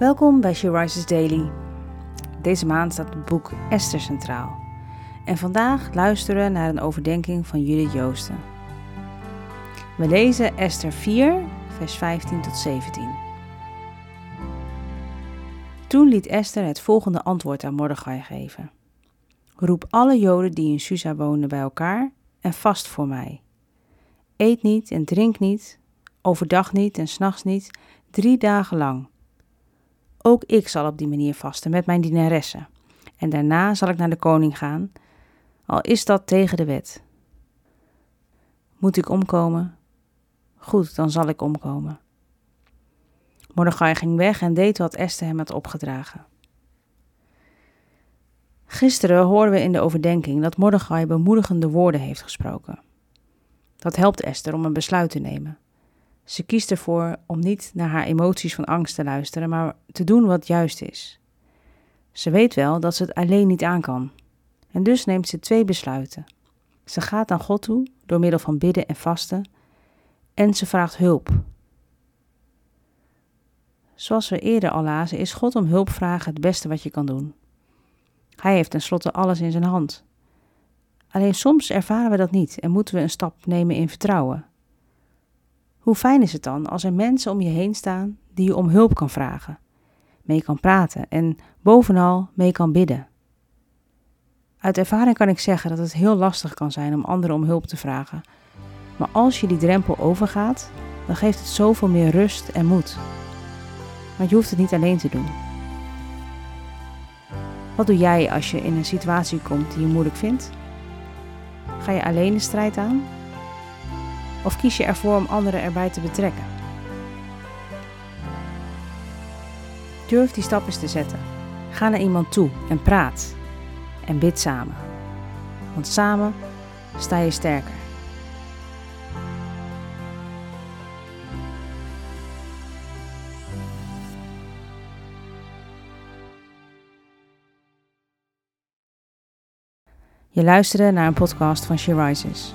Welkom bij She Daily. Deze maand staat het boek Esther centraal. En vandaag luisteren we naar een overdenking van Judith Joosten. We lezen Esther 4, vers 15 tot 17. Toen liet Esther het volgende antwoord aan Mordechai geven. Roep alle Joden die in Susa wonen bij elkaar en vast voor mij. Eet niet en drink niet, overdag niet en s'nachts niet, drie dagen lang. Ook ik zal op die manier vasten met mijn dienaressen. En daarna zal ik naar de koning gaan, al is dat tegen de wet. Moet ik omkomen? Goed, dan zal ik omkomen. Mordechai ging weg en deed wat Esther hem had opgedragen. Gisteren hoorden we in de overdenking dat Mordechai bemoedigende woorden heeft gesproken. Dat helpt Esther om een besluit te nemen. Ze kiest ervoor om niet naar haar emoties van angst te luisteren, maar te doen wat juist is. Ze weet wel dat ze het alleen niet aan kan. En dus neemt ze twee besluiten. Ze gaat naar God toe door middel van bidden en vasten en ze vraagt hulp. Zoals we eerder al lazen, is God om hulp vragen het beste wat je kan doen. Hij heeft tenslotte alles in zijn hand. Alleen soms ervaren we dat niet en moeten we een stap nemen in vertrouwen. Hoe fijn is het dan als er mensen om je heen staan die je om hulp kan vragen, mee kan praten en bovenal mee kan bidden. Uit ervaring kan ik zeggen dat het heel lastig kan zijn om anderen om hulp te vragen, maar als je die drempel overgaat, dan geeft het zoveel meer rust en moed. Maar je hoeft het niet alleen te doen. Wat doe jij als je in een situatie komt die je moeilijk vindt? Ga je alleen de strijd aan? Of kies je ervoor om anderen erbij te betrekken? Durf die stap eens te zetten. Ga naar iemand toe en praat. En bid samen. Want samen sta je sterker. Je luisterde naar een podcast van She Rises.